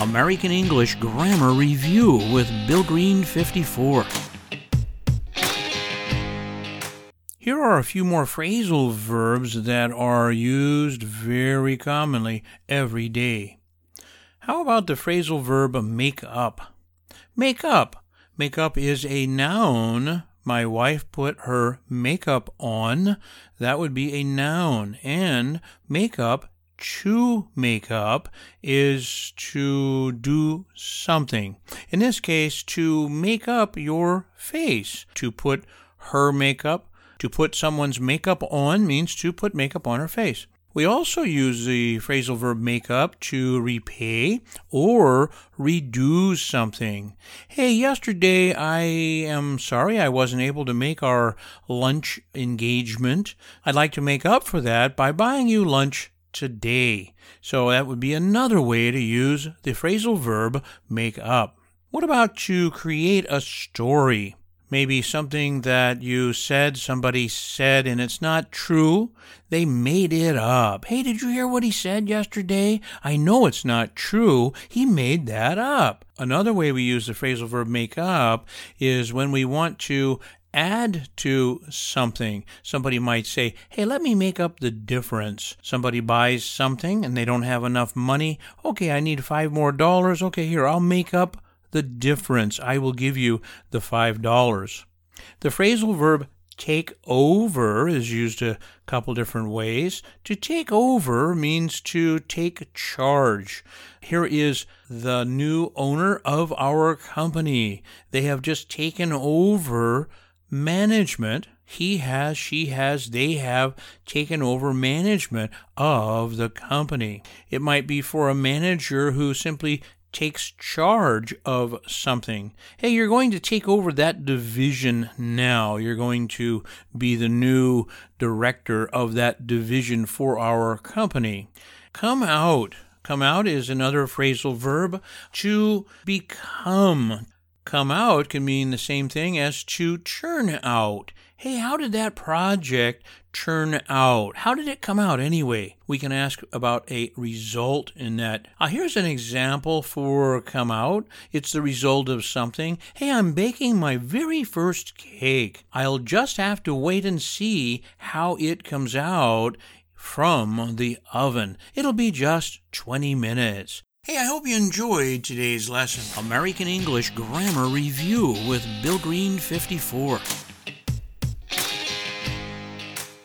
American English Grammar Review with Bill Green 54. Here are a few more phrasal verbs that are used very commonly every day. How about the phrasal verb make up? Make up. Make up is a noun. My wife put her makeup on. That would be a noun. And makeup to make up is to do something. In this case, to make up your face. To put her makeup, to put someone's makeup on means to put makeup on her face. We also use the phrasal verb make up to repay or redo something. Hey, yesterday I am sorry I wasn't able to make our lunch engagement. I'd like to make up for that by buying you lunch today. So that would be another way to use the phrasal verb make up. What about to create a story? Maybe something that you said, somebody said, and it's not true. They made it up. Hey, did you hear what he said yesterday? I know it's not true. He made that up. Another way we use the phrasal verb make up is when we want to add to something. Somebody might say, Hey, let me make up the difference. Somebody buys something and they don't have enough money. Okay, I need five more dollars. Okay, here, I'll make up the difference. I will give you the five dollars. The phrasal verb take over is used a couple different ways. To take over means to take charge. Here is the new owner of our company. They have just taken over management. He has, she has, they have taken over management of the company. It might be for a manager who simply takes charge of something. Hey, you're going to take over that division now. You're going to be the new director of that division for our company. Come out. Come out is another phrasal verb to become, come out can mean the same thing as to churn out. Hey, how did that project churn out? How did it come out anyway? We can ask about a result in that. Uh, here's an example for come out. It's the result of something. Hey, I'm baking my very first cake. I'll just have to wait and see how it comes out from the oven. It'll be just 20 minutes. Hey, I hope you enjoyed today's lesson. American English Grammar Review with Bill Green 54.